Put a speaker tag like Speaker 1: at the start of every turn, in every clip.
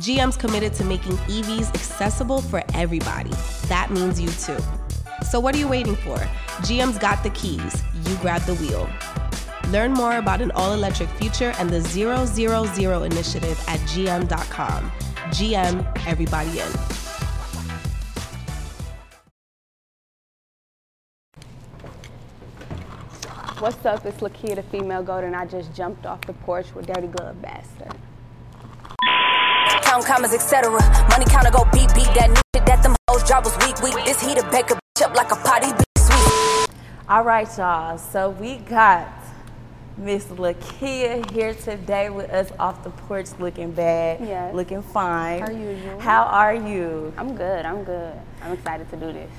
Speaker 1: GM's committed to making EVs accessible for everybody. That means you too. So, what are you waiting for? GM's got the keys. You grab the wheel. Learn more about an all electric future and the 000 initiative at gm.com. GM, everybody in.
Speaker 2: What's up? It's Lakeyah, the female and I just jumped off the porch with Dirty Glove Bastard.
Speaker 3: Count commas, etc. Money counter go beep beep. That new shit that them hoes drop was weak weak. This heater bake a bitch up like a potty be sweet.
Speaker 4: All right, y'all. So we got Miss Lakeyah here today with us off the porch, looking bad,
Speaker 2: Yes.
Speaker 4: looking fine.
Speaker 2: How are you?
Speaker 4: How are you?
Speaker 2: I'm good. I'm good. I'm excited to do this.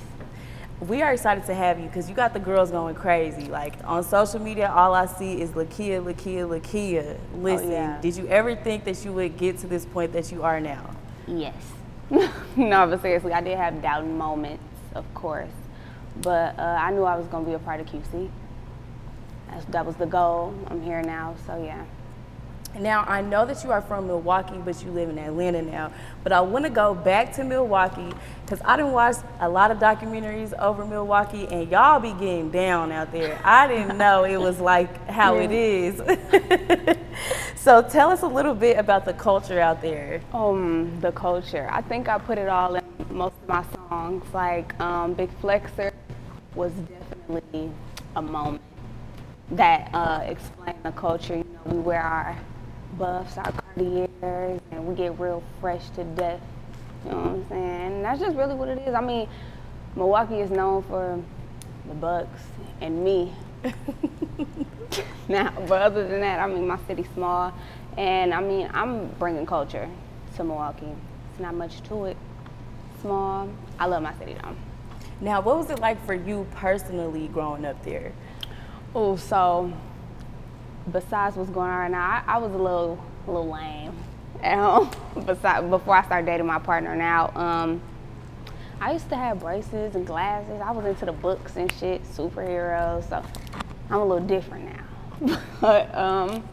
Speaker 4: We are excited to have you because you got the girls going crazy. Like on social media, all I see is Lakeyah, Lakeyah, Lakeyah. Listen,
Speaker 2: Oh, yeah.
Speaker 4: did you ever think that you would get to this point that you are now?
Speaker 2: Yes. no, but seriously, I did have doubting moments, of course. But uh, I knew I was going to be a part of QC. That's, that was the goal. I'm here now, so yeah.
Speaker 4: Now, I know that you are from Milwaukee, but you live in Atlanta now. But I want to go back to Milwaukee because I didn't watch a lot of documentaries over Milwaukee, and y'all be getting down out there. I didn't know it was like how it is. so tell us a little bit about the culture out there.
Speaker 2: Um, the culture. I think I put it all in most of my songs. Like um, Big Flexher was definitely a moment that uh, explained the culture. You know, we wear our buffs, our Cartiers, and we get real fresh to death. You know what I'm saying? And that's just really what it is. I mean, Milwaukee is known for the Bucks and me. now, but other than that, I mean, my city's small, and I mean, I'm bringing culture to Milwaukee. It's not much to it. Small. I love my city though.
Speaker 4: Now, what was it like for you personally growing up there?
Speaker 2: Oh, so besides what's going on right now, I, I was a little, a little lame at home. Besides, before I started dating my partner now, um, I used to have braces and glasses. I was into the books and shit, superheroes. So I'm a little different now. but um,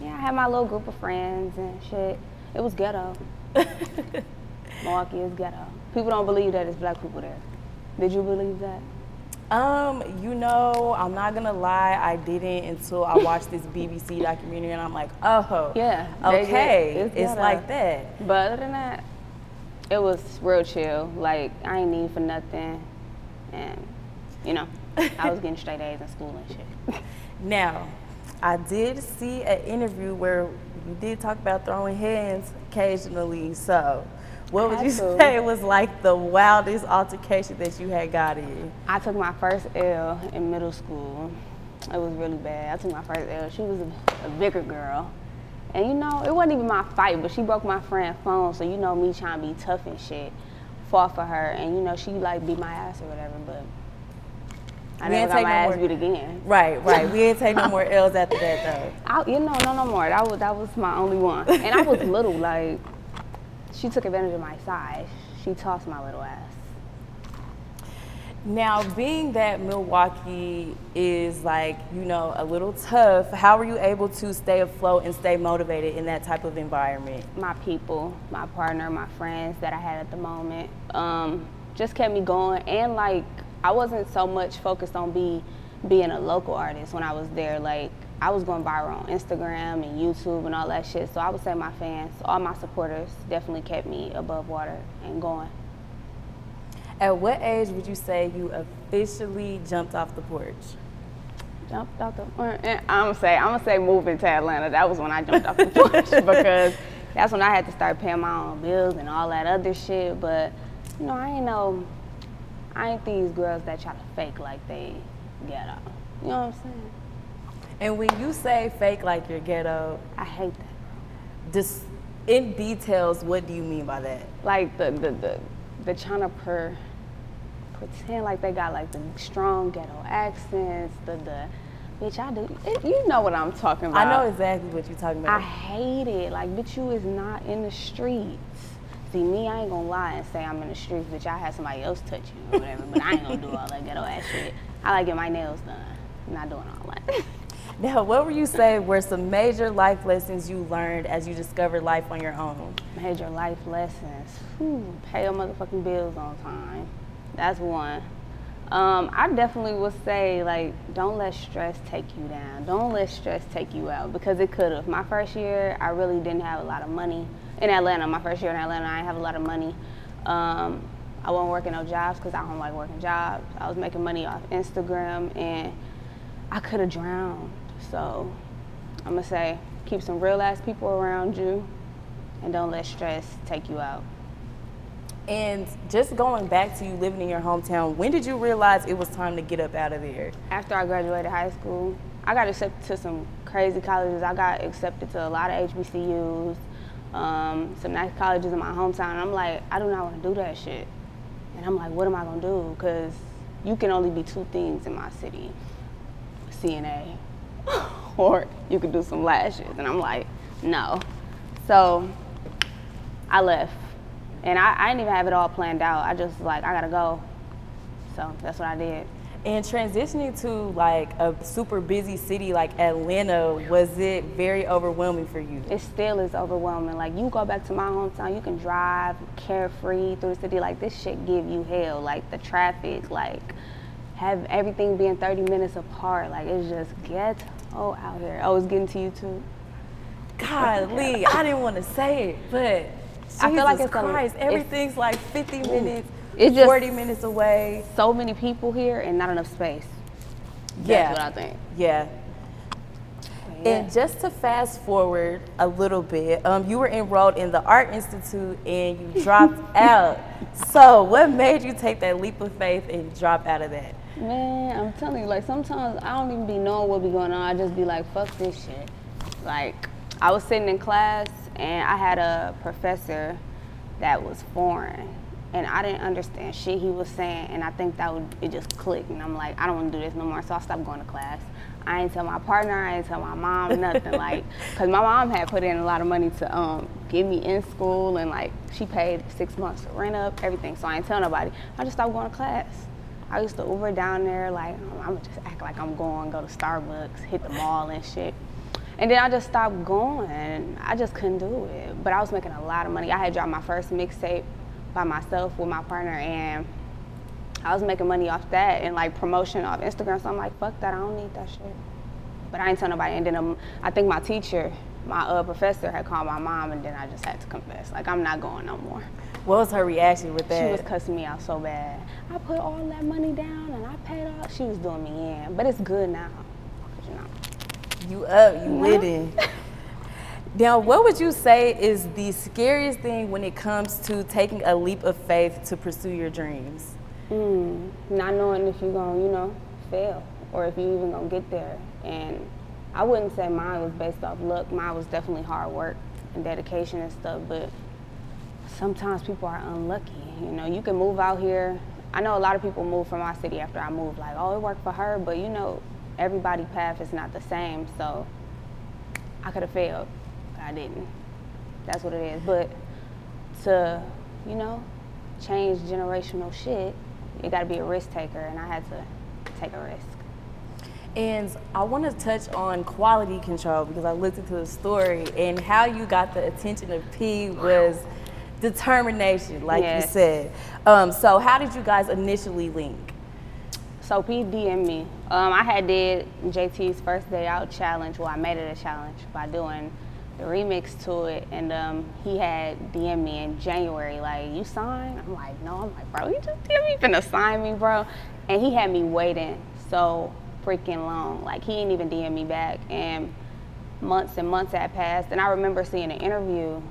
Speaker 2: yeah, I had my little group of friends and shit. It was ghetto. Milwaukee is ghetto. People don't believe that it's black people there. Did you believe that?
Speaker 4: Um, you know, I'm not gonna lie, I didn't until I watched this BBC documentary, and I'm like, oh,
Speaker 2: Yeah, get-
Speaker 4: okay,
Speaker 2: it's
Speaker 4: it's, like that.
Speaker 2: But other than that, it was real chill. Like I ain't need for nothing, and you know, I was getting straight A's in school and shit.
Speaker 4: Now, I did see an interview where you did talk about throwing hands occasionally. So, what would you
Speaker 2: to.
Speaker 4: say was like the wildest altercation that you had got in?
Speaker 2: I took my first L in middle school. It was really bad. I took my first L. She was a, a bigger girl. And you know, it wasn't even my fight, but she broke my friend's phone, so you know me trying to be tough and shit. Fought for her, and you know, she like beat my ass or whatever, but I
Speaker 4: We
Speaker 2: never got
Speaker 4: take
Speaker 2: my
Speaker 4: no
Speaker 2: ass
Speaker 4: more-
Speaker 2: beat again.
Speaker 4: Right, right. We didn't take no more L's after that though.
Speaker 2: I, you know, no, no more. That was that was my only one, and I was little. Like, she took advantage of my size. She tossed my little ass.
Speaker 4: Now, being that Milwaukee is like, you know, a little tough, how were you able to stay afloat and stay motivated in that type of environment?
Speaker 2: My people, my partner, my friends that I had at the moment, um, just kept me going. And like, I wasn't so much focused on be being a local artist when I was there. Like, I was going viral on Instagram and YouTube and all that shit. So I would say my fans, all my supporters, definitely kept me above water and going.
Speaker 4: At what age would you say you officially jumped off the porch?
Speaker 2: Jumped off the. porch. Eh, I'm gonna say I'm gonna say moving to Atlanta. That was when I jumped off the porch because that's when I had to start paying my own bills and all that other shit. But you know, I ain't no, I ain't these girls that try to fake like they get ghetto. You know what I'm saying?
Speaker 4: And when you say fake like you're ghetto,
Speaker 2: I hate that.
Speaker 4: just in details, what do you mean by that?
Speaker 2: Like the the the, they're trying to per, pretend like they got like the strong ghetto accents, the the bitch I do it, you know what I'm talking about.
Speaker 4: I know exactly what you're talking about.
Speaker 2: I hate it. Like bitch you is not in the streets. See me, I ain't gonna lie and say I'm in the streets, bitch. I had somebody else touch you or whatever, but I ain't gonna do all that ghetto ass shit. I like get my nails done. I'm not doing all that.
Speaker 4: now, what would you say were some major life lessons you learned as you discovered life on your own?
Speaker 2: Major life lessons. Whew, pay your motherfucking bills on time. That's one. Um, I definitely would say like don't let stress take you down. Don't let stress take you out because it could have. My first year, I really didn't have a lot of money in Atlanta. My first year in Atlanta, I didn't have a lot of money. Um, I wasn't working no jobs because I don't like working jobs. I was making money off Instagram and I could have drowned. So I'm gonna say keep some real ass people around you and don't let stress take you out.
Speaker 4: And just going back to you living in your hometown, when did you realize it was time to get up out of there?
Speaker 2: After I graduated high school, I got accepted to some crazy colleges. I got accepted to a lot of HBCUs, um, some nice colleges in my hometown. And I'm like, I do not want to do that shit. And I'm like, what am I gonna do? Because you can only be two things in my city CNA, or you could do some lashes. And I'm like, no. So I left and I, I didn't even have it all planned out. I just like I gotta go. So that's what I did.
Speaker 4: And transitioning to like a super busy city like Atlanta, was it very overwhelming for you?
Speaker 2: It still is overwhelming. Like you go back to my hometown, you can drive carefree through the city. Like this shit give you hell. Like the traffic, like have everything being 30 minutes apart. Like it's just ghetto out here. Oh, it's getting to you too.
Speaker 4: God, I didn't want to say it, but Jesus I feel like it's Christ, a, everything's it's, like 50 minutes, it's just 40 minutes away.
Speaker 2: So many people here and not enough space. That's yeah. what I think.
Speaker 4: Yeah. yeah. And just to fast forward a little bit, um, you were enrolled in the Art Institute and you dropped out. So, what made you take that leap of faith and drop out of that?
Speaker 2: Man, I'm telling you, like sometimes I don't even be knowing what be going on. I just be like, fuck this shit. Like, I was sitting in class and I had a professor that was foreign and I didn't understand shit he was saying and I think that would it just clicked and I'm like I don't want to do this no more so I stopped going to class. I ain't tell my partner, I ain't tell my mom nothing like cuz my mom had put in a lot of money to um get me in school and like she paid 6 months rent up, everything. So I ain't tell nobody. I just stopped going to class. I used to Uber down there like I'm gonna just act like I'm going, go to Starbucks, hit the mall and shit. And then I just stopped going. I just couldn't do it. But I was making a lot of money. I had dropped my first mixtape by myself with my partner, and I was making money off that and like promotion off Instagram. So I'm like, fuck that, I don't need that shit. But I didn't tell nobody. And then um, I think my teacher, my uh, professor, had called my mom, and then I just had to confess. Like, I'm not going no more.
Speaker 4: What was her reaction with that?
Speaker 2: She was cussing me out so bad. I put all that money down and I paid off. She was doing me in, but it's good now. You know.
Speaker 4: You up, you winning. Now, what would you say is the scariest thing when it comes to taking a leap of faith to pursue your dreams?
Speaker 2: Mm, not knowing if you're gonna, you know, fail or if you even gonna get there. And I wouldn't say mine was based off luck. Mine was definitely hard work and dedication and stuff. But sometimes people are unlucky. You know, you can move out here. I know a lot of people move from my city after I moved. Like, oh, it worked for her, but you know, everybody path is not the same. So I could have failed, but I didn't. That's what it is. But to, you know, change generational shit, you got to be a risk taker, and I had to take a risk.
Speaker 4: And I want to touch on quality control because I looked into the story and how you got the attention of P was determination, like yes. you said. Um, so, how did you guys initially link?
Speaker 2: So P DM'd me. Um, I had did JT's first day out challenge. Well, I made it a challenge by doing the remix to it, and um, he had DM me in January, like, "You signed?" I'm like, "No." I'm like, "Bro, you just DM me finna sign me, bro?" And he had me waiting so freaking long. Like he didn't even DM me back, and months and months had passed. And I remember seeing an interview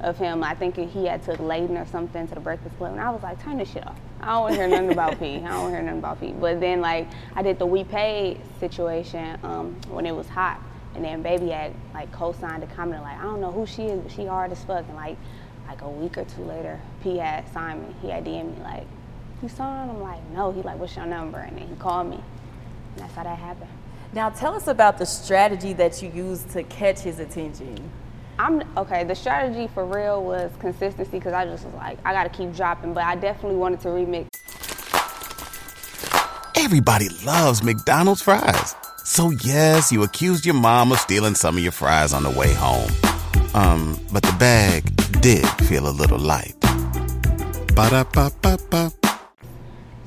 Speaker 2: of him. I think he had took Layden or something to the Breakfast Club, and I was like, "Turn this shit off." I don't want to hear nothing about P. I don't want to hear nothing about P. But then like I did the We Paid situation um, when it was hot, and then Baby had like co-signed a comment like I don't know who she is, but she hard as fuck, and like like a week or two later, P had signed me. He had DM me like, "You signed?" I'm like, "No." He like, "What's your number?" And then he called me, that's how that happened.
Speaker 4: Now tell us about the strategy that you used to catch his attention.
Speaker 2: I'm okay. The strategy for real was consistency because I just was like, I gotta keep dropping, but I definitely wanted to remix.
Speaker 5: Everybody loves McDonald's fries. So yes, you accused your mom of stealing some of your fries on the way home. Um, but the bag did feel a little light. Ba-da-ba-ba-ba.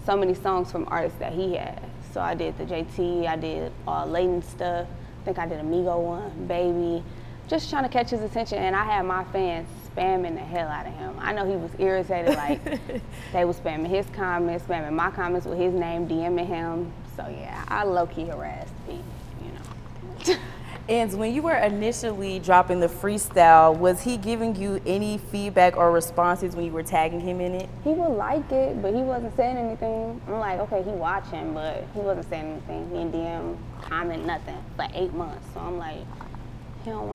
Speaker 2: So many songs from artists that he had. So I did the JT, I did uh, Layton stuff. I think I did Amigo one, Baby. Just trying to catch his attention, and I had my fans spamming the hell out of him. I know he was irritated, like they was spamming his comments, spamming my comments with his name, DMing him. So yeah, I low key harassed me, you know.
Speaker 4: And when you were initially dropping the freestyle, was he giving you any feedback or responses when you were tagging him in it?
Speaker 2: he would like it, but he wasn't saying anything. I'm like, okay, he watching, but he wasn't saying anything. He didn't DM, comment, nothing for eight months. So I'm like, he don't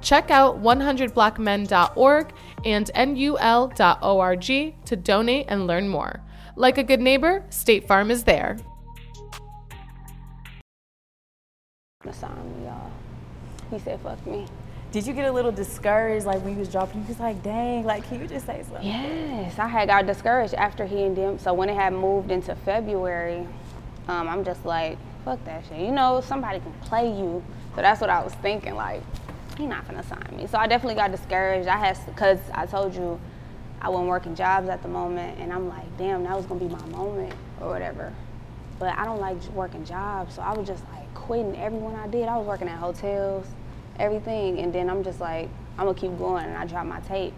Speaker 6: Check out 100blackmen.org and nul.org to donate and learn more. Like a good neighbor, State Farm is there.
Speaker 2: assign y'all. He said, fuck me.
Speaker 4: Did you get a little discouraged like when you was dropping? You was like, dang, like can you just say something?
Speaker 2: Yes, I had got discouraged after he and them. So when it had moved into February, um, I'm just like, fuck that shit. You know, somebody can play you. So that's what I was thinking. Like, he not gonna sign me. So I definitely got discouraged. I had, cause I told you, I wasn't working jobs at the moment, and I'm like, damn, that was gonna be my moment or whatever. But I don't like working jobs, so I was just like quitting everyone I did. I was working at hotels, everything, and then I'm just like, I'm gonna keep going, and I dropped my tape,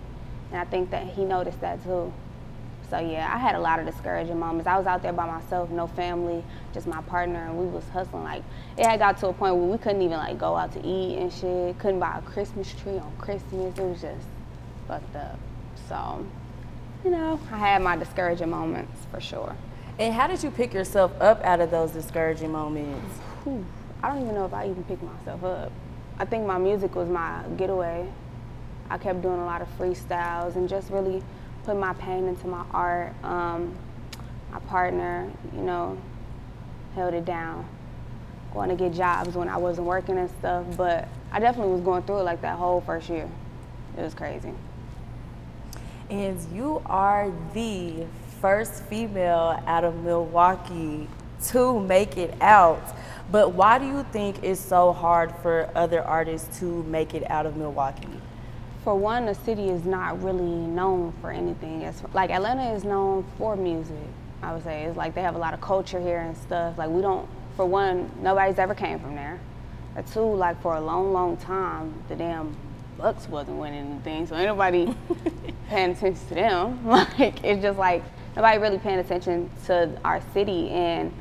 Speaker 2: and I think that he noticed that too. So yeah, I had a lot of discouraging moments. I was out there by myself, no family, just my partner, and we was hustling. Like it had got to a point where we couldn't even like go out to eat and shit. Couldn't buy a Christmas tree on Christmas. It was just fucked up. So, you know, I had my discouraging moments for sure.
Speaker 4: And how did you pick yourself up out of those discouraging moments?
Speaker 2: Whew, I don't even know if I even picked myself up. I think my music was my getaway. I kept doing a lot of freestyles and just really putting my pain into my art. Um, my partner, you know, held it down. Going to get jobs when I wasn't working and stuff, but I definitely was going through it like that whole first year. It was crazy.
Speaker 4: And you are the first female out of Milwaukee to make it out. But why do you think it's so hard for other artists to make it out of Milwaukee?
Speaker 2: For one, the city is not really known for anything. It's like Atlanta is known for music. I would say it's like they have a lot of culture here and stuff. Like we don't. For one, nobody's ever came from there. And two, like for a long, long time, the damn Bucks wasn't winning anything, so anybody paying attention to them. Like it's just like nobody really paying attention to our city and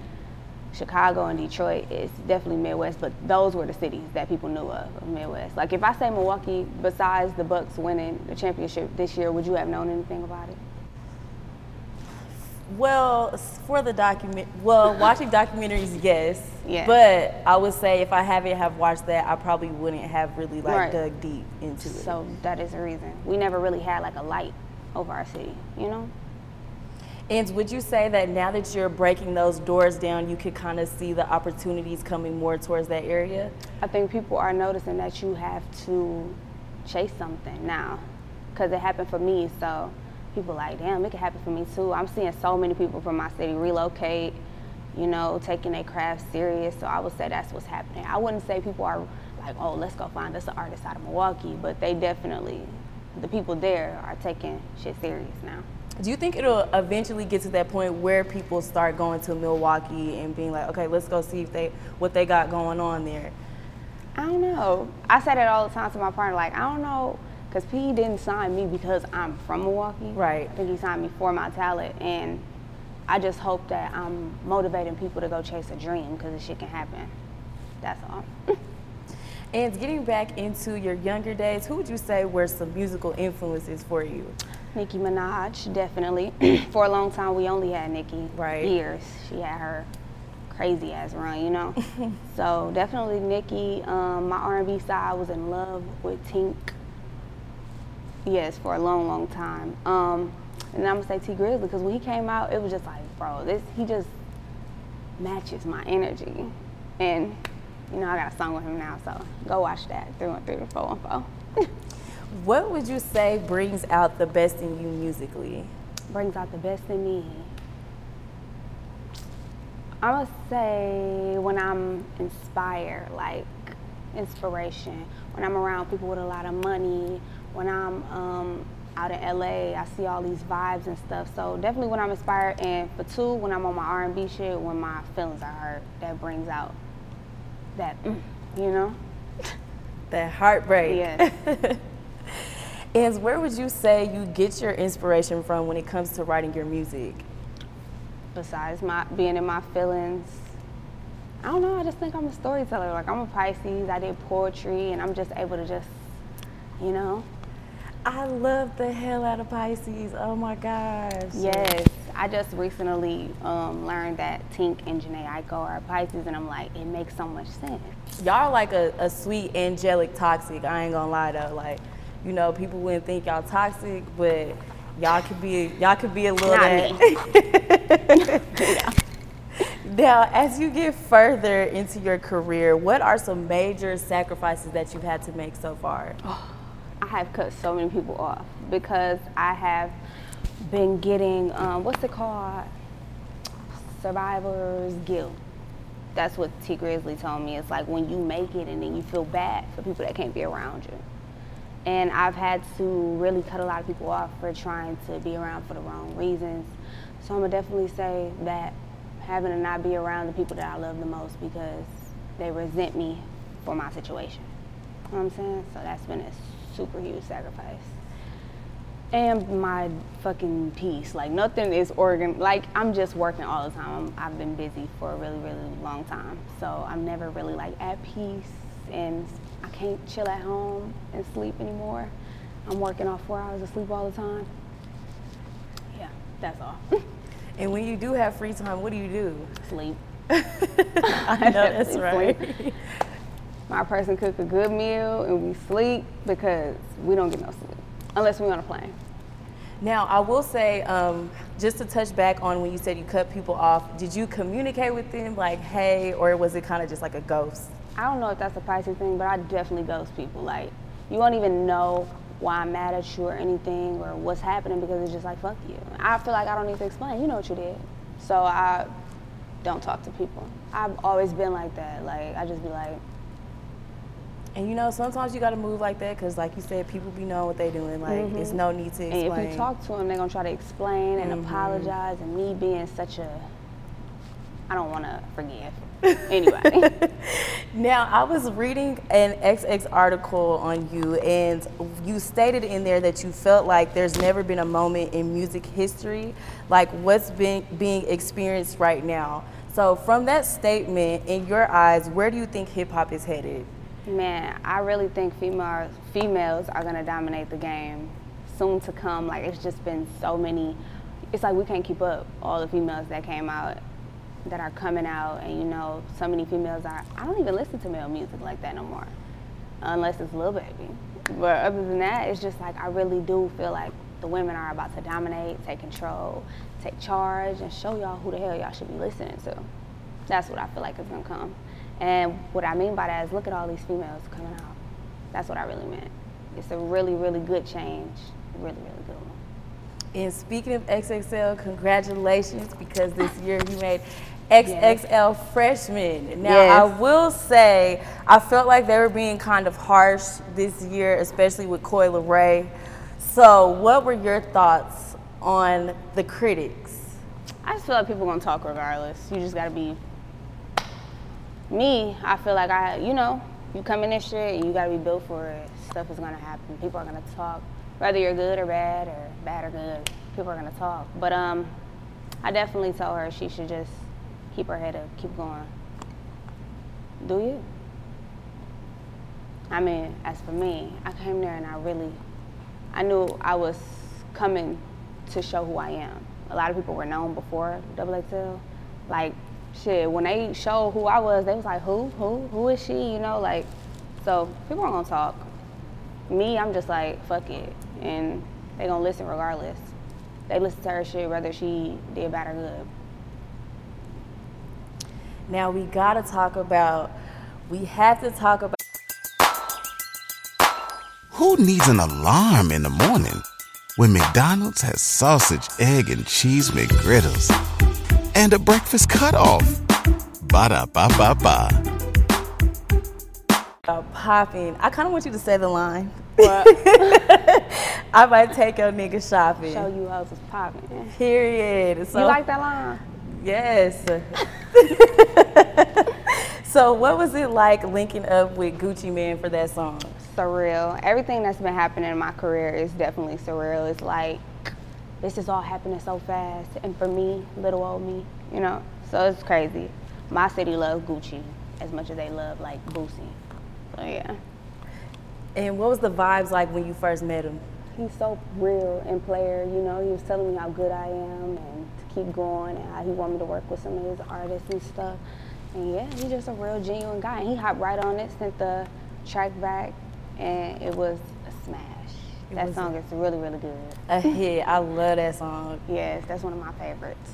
Speaker 2: Chicago and Detroit is definitely Midwest, but those were the cities that people knew of, of Midwest. Like if I say Milwaukee, besides the Bucks winning the championship this year, would you have known anything about it?
Speaker 4: Well, for the document, well, watching documentaries, yes.
Speaker 2: Yeah.
Speaker 4: But I would say if I haven't have watched that, I probably wouldn't have really like
Speaker 2: Right.
Speaker 4: dug deep into it.
Speaker 2: So that is the reason. We never really had like a light over our city, you know?
Speaker 4: And would you say that now that you're breaking those doors down, you could kind of see the opportunities coming more towards that area?
Speaker 2: I think people are noticing that you have to chase something now because it happened for me. So people like, damn, it could happen for me too. I'm seeing so many people from my city relocate, you know, taking their craft serious. So I would say that's what's happening. I wouldn't say people are like, oh, let's go find us an artist out of Milwaukee, but they definitely, the people there are taking shit serious now.
Speaker 4: Do you think it'll eventually get to that point where people start going to Milwaukee and being like, okay, let's go see if they what they got going on there?
Speaker 2: I don't know. I say that all the time to my partner. Like, I don't know, because P didn't sign me because I'm from Milwaukee.
Speaker 4: Right.
Speaker 2: I think he signed me for my talent, and I just hope that I'm motivating people to go chase a dream because this shit can happen. That's all.
Speaker 4: and getting back into your younger days, who would you say were some musical influences for you?
Speaker 2: Nicki Minaj, definitely. for a long time, we only had Nicki.
Speaker 4: Right.
Speaker 2: Years. She had her crazy ass run, you know. so definitely Nicki. Um, my R&B side was in love with Tink. Yes, for a long, long time. Um, and I'm gonna say Tee Grizzley because when he came out, it was just like, bro, this he just matches my energy, and you know I got a song with him now, so go watch that through and through, four and four.
Speaker 4: what would you say brings out the best in you musically?
Speaker 2: Brings out the best in me. I must say when I'm inspired, like inspiration, when I'm around people with a lot of money, when I'm um, out in LA, I see all these vibes and stuff. So definitely when I'm inspired, and for two, when I'm on my R&B shit, when my feelings are hurt, that brings out that, mm, you know,
Speaker 4: that heartbreak.
Speaker 2: Yeah.
Speaker 4: and where would you say you get your inspiration from when it comes to writing your music?
Speaker 2: besides my being in my feelings. I don't know. I just think I'm a storyteller. Like I'm a Pisces. I did poetry, and I'm just able to just, you know.
Speaker 4: I love the hell out of Pisces. Oh my gosh.
Speaker 2: Yes. I just recently um, learned that Tink and Jhené Aiko are Pisces, and I'm like, it makes so much sense.
Speaker 4: Y'all are like a, a sweet, angelic, toxic. I ain't gonna lie though. Like, you know, people wouldn't think y'all toxic, but y'all could be y'all could be a little yeah. Now, as you get further into your career, what are some major sacrifices that you've had to make so far?
Speaker 2: I have cut so many people off because I have been getting um, what's it called? Survivor's guilt. That's what Tee Grizzley told me. It's like when you make it and then you feel bad for people that can't be around you. And I've had to really cut a lot of people off for trying to be around for the wrong reasons. So I'm gonna definitely say that having to not be around the people that I love the most because they resent me for my situation. You know what I'm saying? So that's been a super huge sacrifice. And my fucking peace. Like nothing is organ like I'm just working all the time. i have been busy for a really, really long time. So I'm never really like at peace and can't chill at home and sleep anymore. I'm working off four hours of sleep all the time. Yeah, that's all.
Speaker 4: and when you do have free time, what do you do?
Speaker 2: Sleep.
Speaker 4: I know that's right.
Speaker 2: My person cook a good meal and we sleep because we don't get no sleep unless we're on a plane.
Speaker 4: Now, I will say, um, just to touch back on when you said you cut people off, did you communicate with them like, hey, or was it kind of just like a ghost?
Speaker 2: I don't know if that's a Pisces thing, but I definitely ghost people. Like, you won't even know why I'm mad at you or anything or what's happening because it's just like, fuck you. I feel like I don't need to explain. You know what you did. So I don't talk to people. I've always been like that. Like, I just be like,
Speaker 4: and you know, sometimes you got to move like that because, like you said, people be knowing what they doing. Like, mm-hmm. it's no need to explain.
Speaker 2: And if you talk to them, they're gonna try to explain and mm-hmm. apologize. And me being such a, I don't want to forgive anyway.
Speaker 4: now, I was reading an XX article on you, and you stated in there that you felt like there's never been a moment in music history like what's being being experienced right now. So, from that statement, in your eyes, where do you think hip hop is headed?
Speaker 2: Man, I really think females females are gonna dominate the game soon to come. Like it's just been so many. It's like we can't keep up all the females that came out that are coming out, and you know, so many females are. I don't even listen to male music like that no more, unless it's Lil Baby. But other than that, it's just like I really do feel like the women are about to dominate, take control, take charge, and show y'all who the hell y'all should be listening to. That's what I feel like is gonna come. And what I mean by that is look at all these females coming out. That's what I really meant. It's a really, really good change. Really, really good one.
Speaker 4: And speaking of XXL, congratulations because this year you made XXL yes. freshman. Now, yes. I will say, I felt like they were being kind of harsh this year, especially with Coi Leray. So, what were your thoughts on the critics?
Speaker 2: I just feel like people are gonna talk regardless. You just gotta be. Me, I feel like I, you know, you come in this shit, you gotta be built for it. Stuff is gonna happen. People are gonna talk, whether you're good or bad or bad or good. People are gonna talk. But um, I definitely told her she should just keep her head up, keep going. Do you? I mean, as for me, I came there and I really, I knew I was coming to show who I am. A lot of people were known before Double XL. Like, shit, when they showed who I was, they was like, who, who, who is she? You know, like, so people aren't gonna talk. Me, I'm just like, fuck it. And they gonna listen regardless. They listen to her shit whether she did bad or good.
Speaker 4: Now we gotta talk about, we have to talk about.
Speaker 5: Who needs an alarm in the morning when McDonald's has sausage, egg, and cheese McGriddles and a breakfast cutoff? Ba da ba ba ba.
Speaker 4: Uh, popping. I kind of want you to say the line. I might take your nigga shopping.
Speaker 2: show you hoes was popping.
Speaker 4: Period. So,
Speaker 2: You like that line?
Speaker 4: Yes. so, what was it like linking up with Gucci Mane for that song?
Speaker 2: surreal. Everything that's been happening in my career is definitely surreal. It's like this is all happening so fast, and for me, little old me, you know. So it's crazy. My city loves Gucci as much as they love like Boosie. So yeah,
Speaker 4: And what was the vibes like when you first met him?
Speaker 2: he's so real and player. You know, he was telling me how good I am and to keep going, and how he wanted me to work with some of his artists and stuff. And yeah, he's just a real genuine guy. And he hopped right on it, sent the track back, and it was a smash. that
Speaker 4: was
Speaker 2: song is really, really good.
Speaker 4: A hit. I love that song.
Speaker 2: Yes, that's one of my favorites.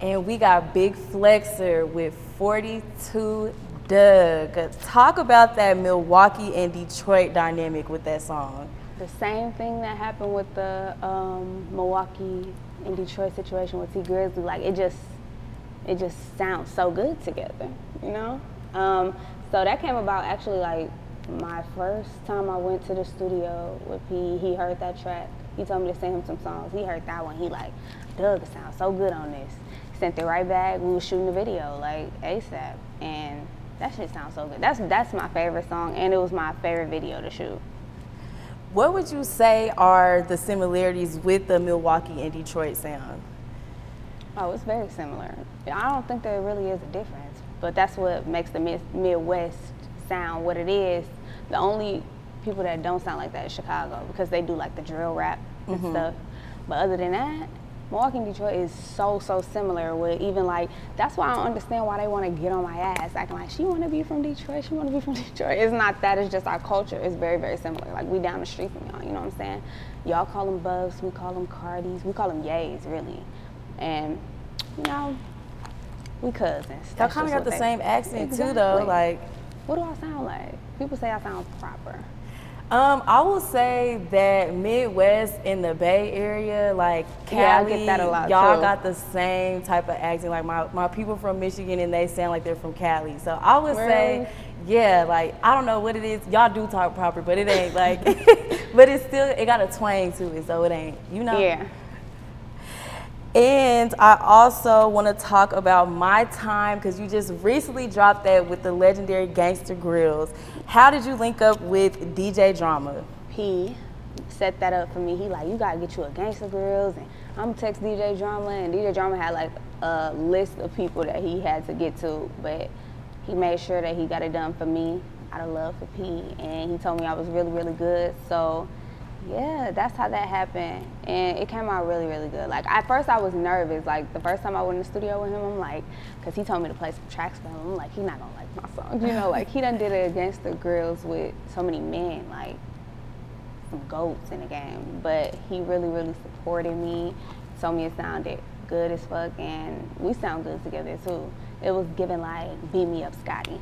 Speaker 4: And we got Big Flexher with 42 Dugg. Talk about that Milwaukee and Detroit dynamic with that song.
Speaker 2: The same thing that happened with the um, Milwaukee and Detroit situation with Tee Grizzley, like it just, it just sounds so good together, you know. Um, so that came about actually like my first time I went to the studio with P. He heard that track. He told me to send him some songs. He heard that one. He like, Dugg, it sounds so good on this. Sent it right back. We was shooting the video like ASAP, and that shit sounds so good. That's that's my favorite song, and it was my favorite video to shoot.
Speaker 4: What would you say are the similarities with the Milwaukee and Detroit sound?
Speaker 2: Oh, it's very similar. I don't think there really is a difference, but that's what makes the mid- Midwest sound what it is. The only people that don't sound like that is Chicago because they do like the drill rap and mm-hmm. stuff. But other than that, Milwaukee and Detroit is so so similar. With even like that's why I don't understand why they want to get on my ass, acting like she want to be from Detroit, she want to be from Detroit. It's not that. It's just our culture. It's very very similar. Like we down the street from y'all. You know what I'm saying? Y'all call them bugs, we call them cardis, we call them yays really, and you know. We cousins.
Speaker 4: Y'all kind of got the
Speaker 2: they-
Speaker 4: same accent too, though. Like,
Speaker 2: What do I sound like? People say I sound proper.
Speaker 4: um, I will say that Midwest in the Bay Area, like
Speaker 2: Yeah,
Speaker 4: Cali,
Speaker 2: get that a lot,
Speaker 4: y'all
Speaker 2: too.
Speaker 4: got the same type of accent. Like my, my people from Michigan, and they sound like they're from Cali. So I would say, yeah, like I don't know what it is. Y'all do talk proper, but it ain't like, but it's still it got a twang to it, so it ain't, you know.
Speaker 2: Yeah.
Speaker 4: And I also want to talk about my time because you just recently dropped that with the legendary Gangsta Grillz. How did you link up with DJ Drama?
Speaker 2: P set that up for me. He like, you gotta get you a Gangsta Grillz, and I'm text DJ Drama, and DJ Drama had like a list of people that he had to get to, but he made sure that he got it done for me out of love for P, and he told me I was really really good. So yeah, that's how that happened, and it came out really really good. Like at first I was nervous. Like the first time I went in the studio with him, I'm like, cause he told me to play some tracks for him. I'm like, he not gonna like my song. you know? Like he done did it against the grills with so many men, like some goats in the game, but he really, really supported me. Told me it sounded good as fuck, and we sound good together too. It was giving like beat me up, Scotty.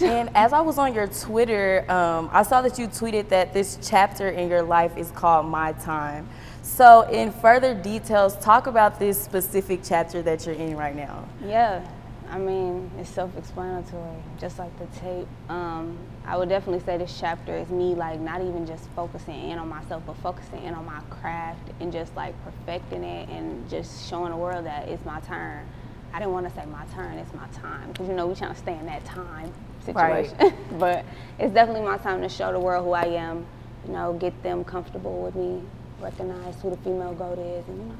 Speaker 4: And as I was on your Twitter, um, I saw that you tweeted that this chapter in your life is called My Time. So, in further details, talk about this specific chapter that you're in right now.
Speaker 2: Yeah, I mean it's self-explanatory, just like the tape. Um, I would definitely say this chapter is me like not even just focusing in on myself, but focusing in on my craft and just like perfecting it and just showing the world that it's my turn. I didn't want to say my turn, it's my time because you know we trying to stay in that time
Speaker 4: Right.
Speaker 2: situation. but it's definitely my time to show the world who I am. You know, get them comfortable with me, recognize who the female goat is, and you know,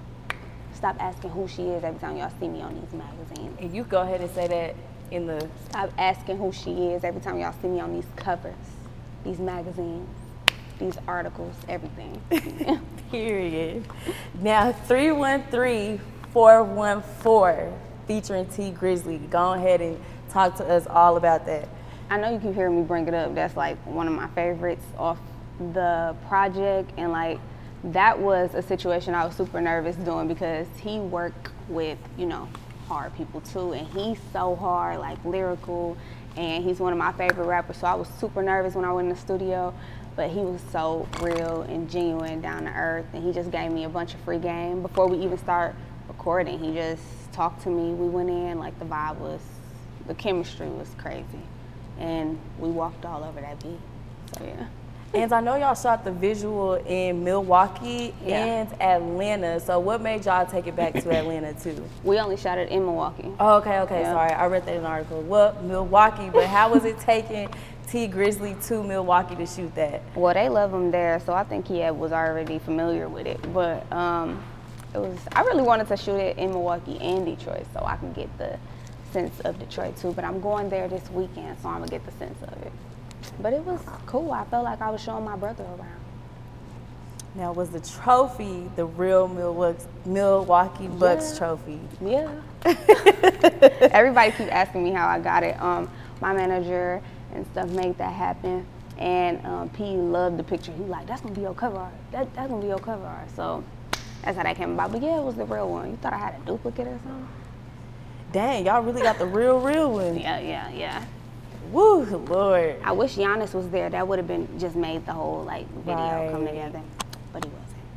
Speaker 2: stop asking who she is every time y'all see me on these magazines.
Speaker 4: And you go ahead and say that in the
Speaker 2: Stop asking who she is every time y'all see me on these covers, these magazines, these articles, everything.
Speaker 4: period. Now 313-414 featuring Tee Grizzley. Go ahead and talk to us all about that.
Speaker 2: I know you keep hearing me bring it up. That's like one of my favorites off the project, and like that was a situation I was super nervous doing because he worked with you know hard people too, and he's so hard, like lyrical, and he's one of my favorite rappers. So I was super nervous when I went in the studio, but he was so real and genuine, down to earth, and he just gave me a bunch of free game before we even start recording. He just talked to me. We went in like the vibe was, the chemistry was crazy, and we walked all over that beat. So yeah.
Speaker 4: And I know y'all shot the visual in Milwaukee
Speaker 2: Yeah.
Speaker 4: and Atlanta. So what made y'all take it back to Atlanta too?
Speaker 2: We only shot it in Milwaukee.
Speaker 4: Oh, okay, okay,
Speaker 2: Yeah.
Speaker 4: sorry. I read that in an article. Well, Milwaukee, but how was it taking Tee Grizzley to Milwaukee to shoot that?
Speaker 2: Well, they love him there, so I think he had, was already familiar with it. But um, it was I really wanted to shoot it in Milwaukee and Detroit, so I can get the sense of Detroit too. But I'm going there this weekend, so I'm gonna get the sense of it. But it was cool. I felt like I was showing my brother around.
Speaker 4: Now, was the trophy the real Milwaukee, Milwaukee Bucks
Speaker 2: Yeah.
Speaker 4: trophy?
Speaker 2: Yeah. Everybody keep asking me how I got it. Um, my manager and stuff made that happen. And um, P loved the picture. He like, that's gonna be your cover art. That, that's gonna be your cover art. So that's how that came about. But yeah, it was the real one. You thought I had a duplicate or something?
Speaker 4: Dang, y'all really got the real, real one.
Speaker 2: Yeah, yeah, yeah.
Speaker 4: Woo, Lord.
Speaker 2: I wish Giannis was there. That would have been just made the whole like video come
Speaker 4: Right.
Speaker 2: together. But he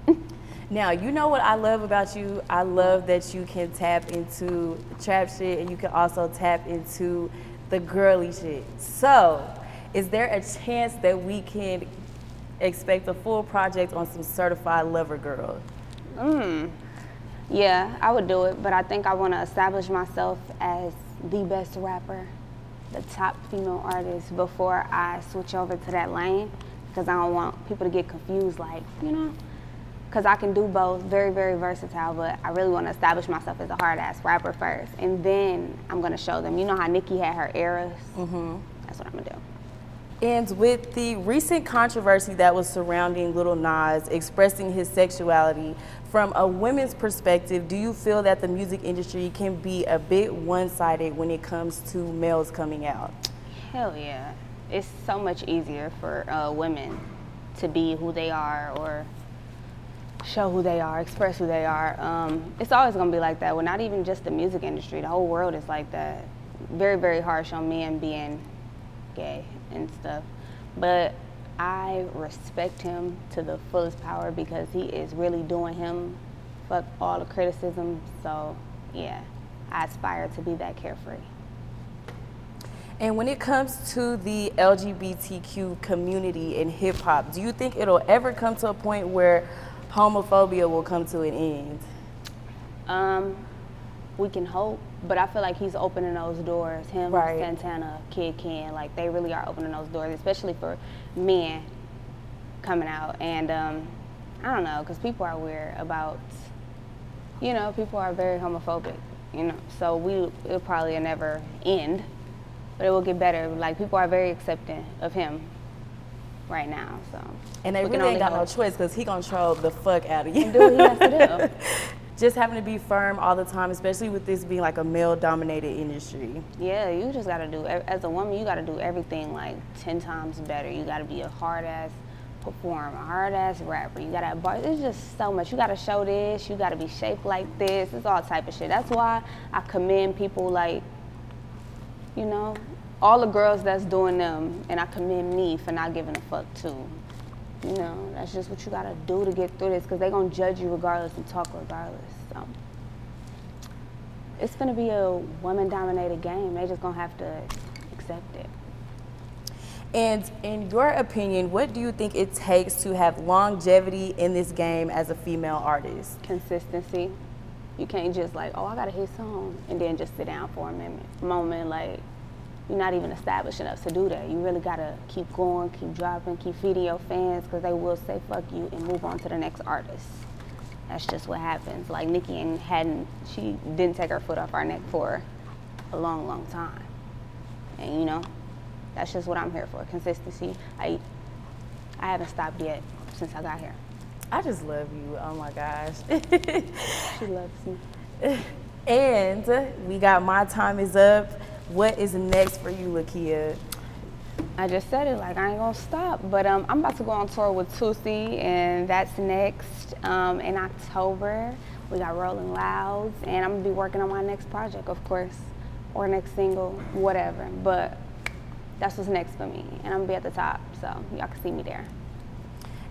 Speaker 2: wasn't.
Speaker 4: Now, you know what I love about you? I love that you can tap into trap shit and you can also tap into the girly shit. So, is there a chance that we can expect a full project on some certified lover girl?
Speaker 2: Mm. Yeah, I would do it, but I think I want to establish myself as the best rapper, the top female artist before I switch over to that lane because I don't want people to get confused, like, you know, because I can do both, very, very versatile, but I really want to establish myself as a hard ass rapper first. And then I'm going to show them. You know how Nicki had her eras? Mm-hmm. That's what I'm going to do.
Speaker 4: And with the recent controversy that was surrounding Lil Nas expressing his sexuality, from a women's perspective, do you feel that the music industry can be a bit one sided when it comes to males coming out?
Speaker 2: Hell yeah. It's so much easier for uh, women to be who they are or show who they are, express who they are. Um, it's always going to be like that. Well, not even just the music industry, the whole world is like that. Very, very harsh on men being gay and stuff. But I respect him to the fullest power because he is really doing him. Fuck all the criticism. So, yeah, I aspire to be that carefree.
Speaker 4: And when it comes to the LGBTQ community in hip hop, do you think it'll ever come to a point where homophobia will come to an end?
Speaker 2: Um, we can hope, but I feel like he's opening those doors. Him,
Speaker 4: Right.
Speaker 2: Santana, Kidd Kenn, like they really are opening those doors, especially for men coming out. And um, I don't know, because people are weird about, you know, people are very homophobic, you know. So we it'll probably never end, but it will get better. Like people are very accepting of him right now. So
Speaker 4: And they really ain't
Speaker 2: only
Speaker 4: got no choice because he gonna troll the fuck out of you.
Speaker 2: And do what he has to do.
Speaker 4: Just having to be firm all the time, especially with this being like a male dominated industry.
Speaker 2: Yeah, you just gotta do, as a woman, you gotta do everything like 10 times better. You gotta be a hard ass performer, a hard ass rapper. You gotta. It's just so much. You gotta show this, you gotta be shaped like this. It's all type of shit. That's why I commend people like, you know, all the girls that's doing them, and I commend me for not giving a fuck too. You know, that's just what you gotta do to get through this, because they gonna judge you regardless and talk regardless. So it's gonna be a woman-dominated game. They just gonna have to accept it.
Speaker 4: And in your opinion, what do you think it takes to have longevity in this game as a female artist?
Speaker 2: Consistency. You can't just like, oh, I got a hit song, and then just sit down for a minute, moment. Like, you're not even established enough to do that. You really gotta keep going, keep dropping, keep feeding your fans, because they will say fuck you and move on to the next artist. that's just what happens. Like Nicki and hadn't she didn't take her foot off our neck for a long, long time. And you know, that's just what I'm here for. Consistency. I I haven't stopped yet since I got here.
Speaker 4: I just love you. Oh my gosh.
Speaker 2: She loves me.
Speaker 4: and we got My Time is Up. What is next for you, Lakeyah?
Speaker 2: I just said it like I ain't gonna stop. But um, I'm about to go on tour with Toosii, and that's next um, in October. We got Rolling Louds, and I'm gonna be working on my next project, of course, or next single, whatever. But that's what's next for me, and I'm gonna be at the top, so y'all can see me there.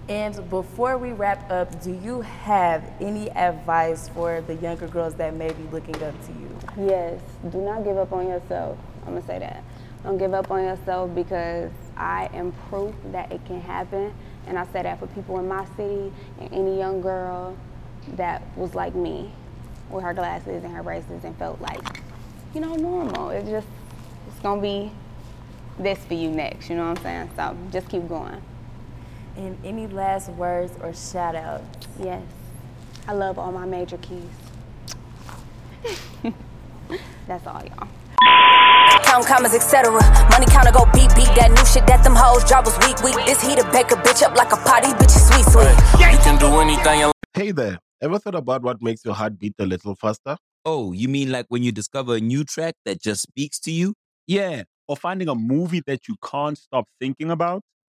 Speaker 4: And before we wrap up, do you have any advice for the younger girls that may be looking up to you?
Speaker 2: Yes, do not give up on yourself. I'm gonna say that. Don't give up on yourself because I am proof that it can happen. And I say that for people in my city and any young girl that was like me with her glasses and her braces and felt like, you know, normal. It's just, it's gonna be this for you next, you know what I'm saying? So just keep going.
Speaker 4: And any last words or shout outs?
Speaker 2: Yes, I love all my major keys. That's all, y'all.
Speaker 3: Count commas, etc. Money counter go beep beep. That new shit that them hoes drop was weak weak. This heater bake a bitch up like a potty, bitch is sweet sweet.
Speaker 7: You can do anything
Speaker 5: Hey there, ever thought about what makes your heart beat a little faster?
Speaker 7: Oh, you mean like when you discover a new track that just speaks to you?
Speaker 8: Yeah, or finding a movie that you can't stop thinking about.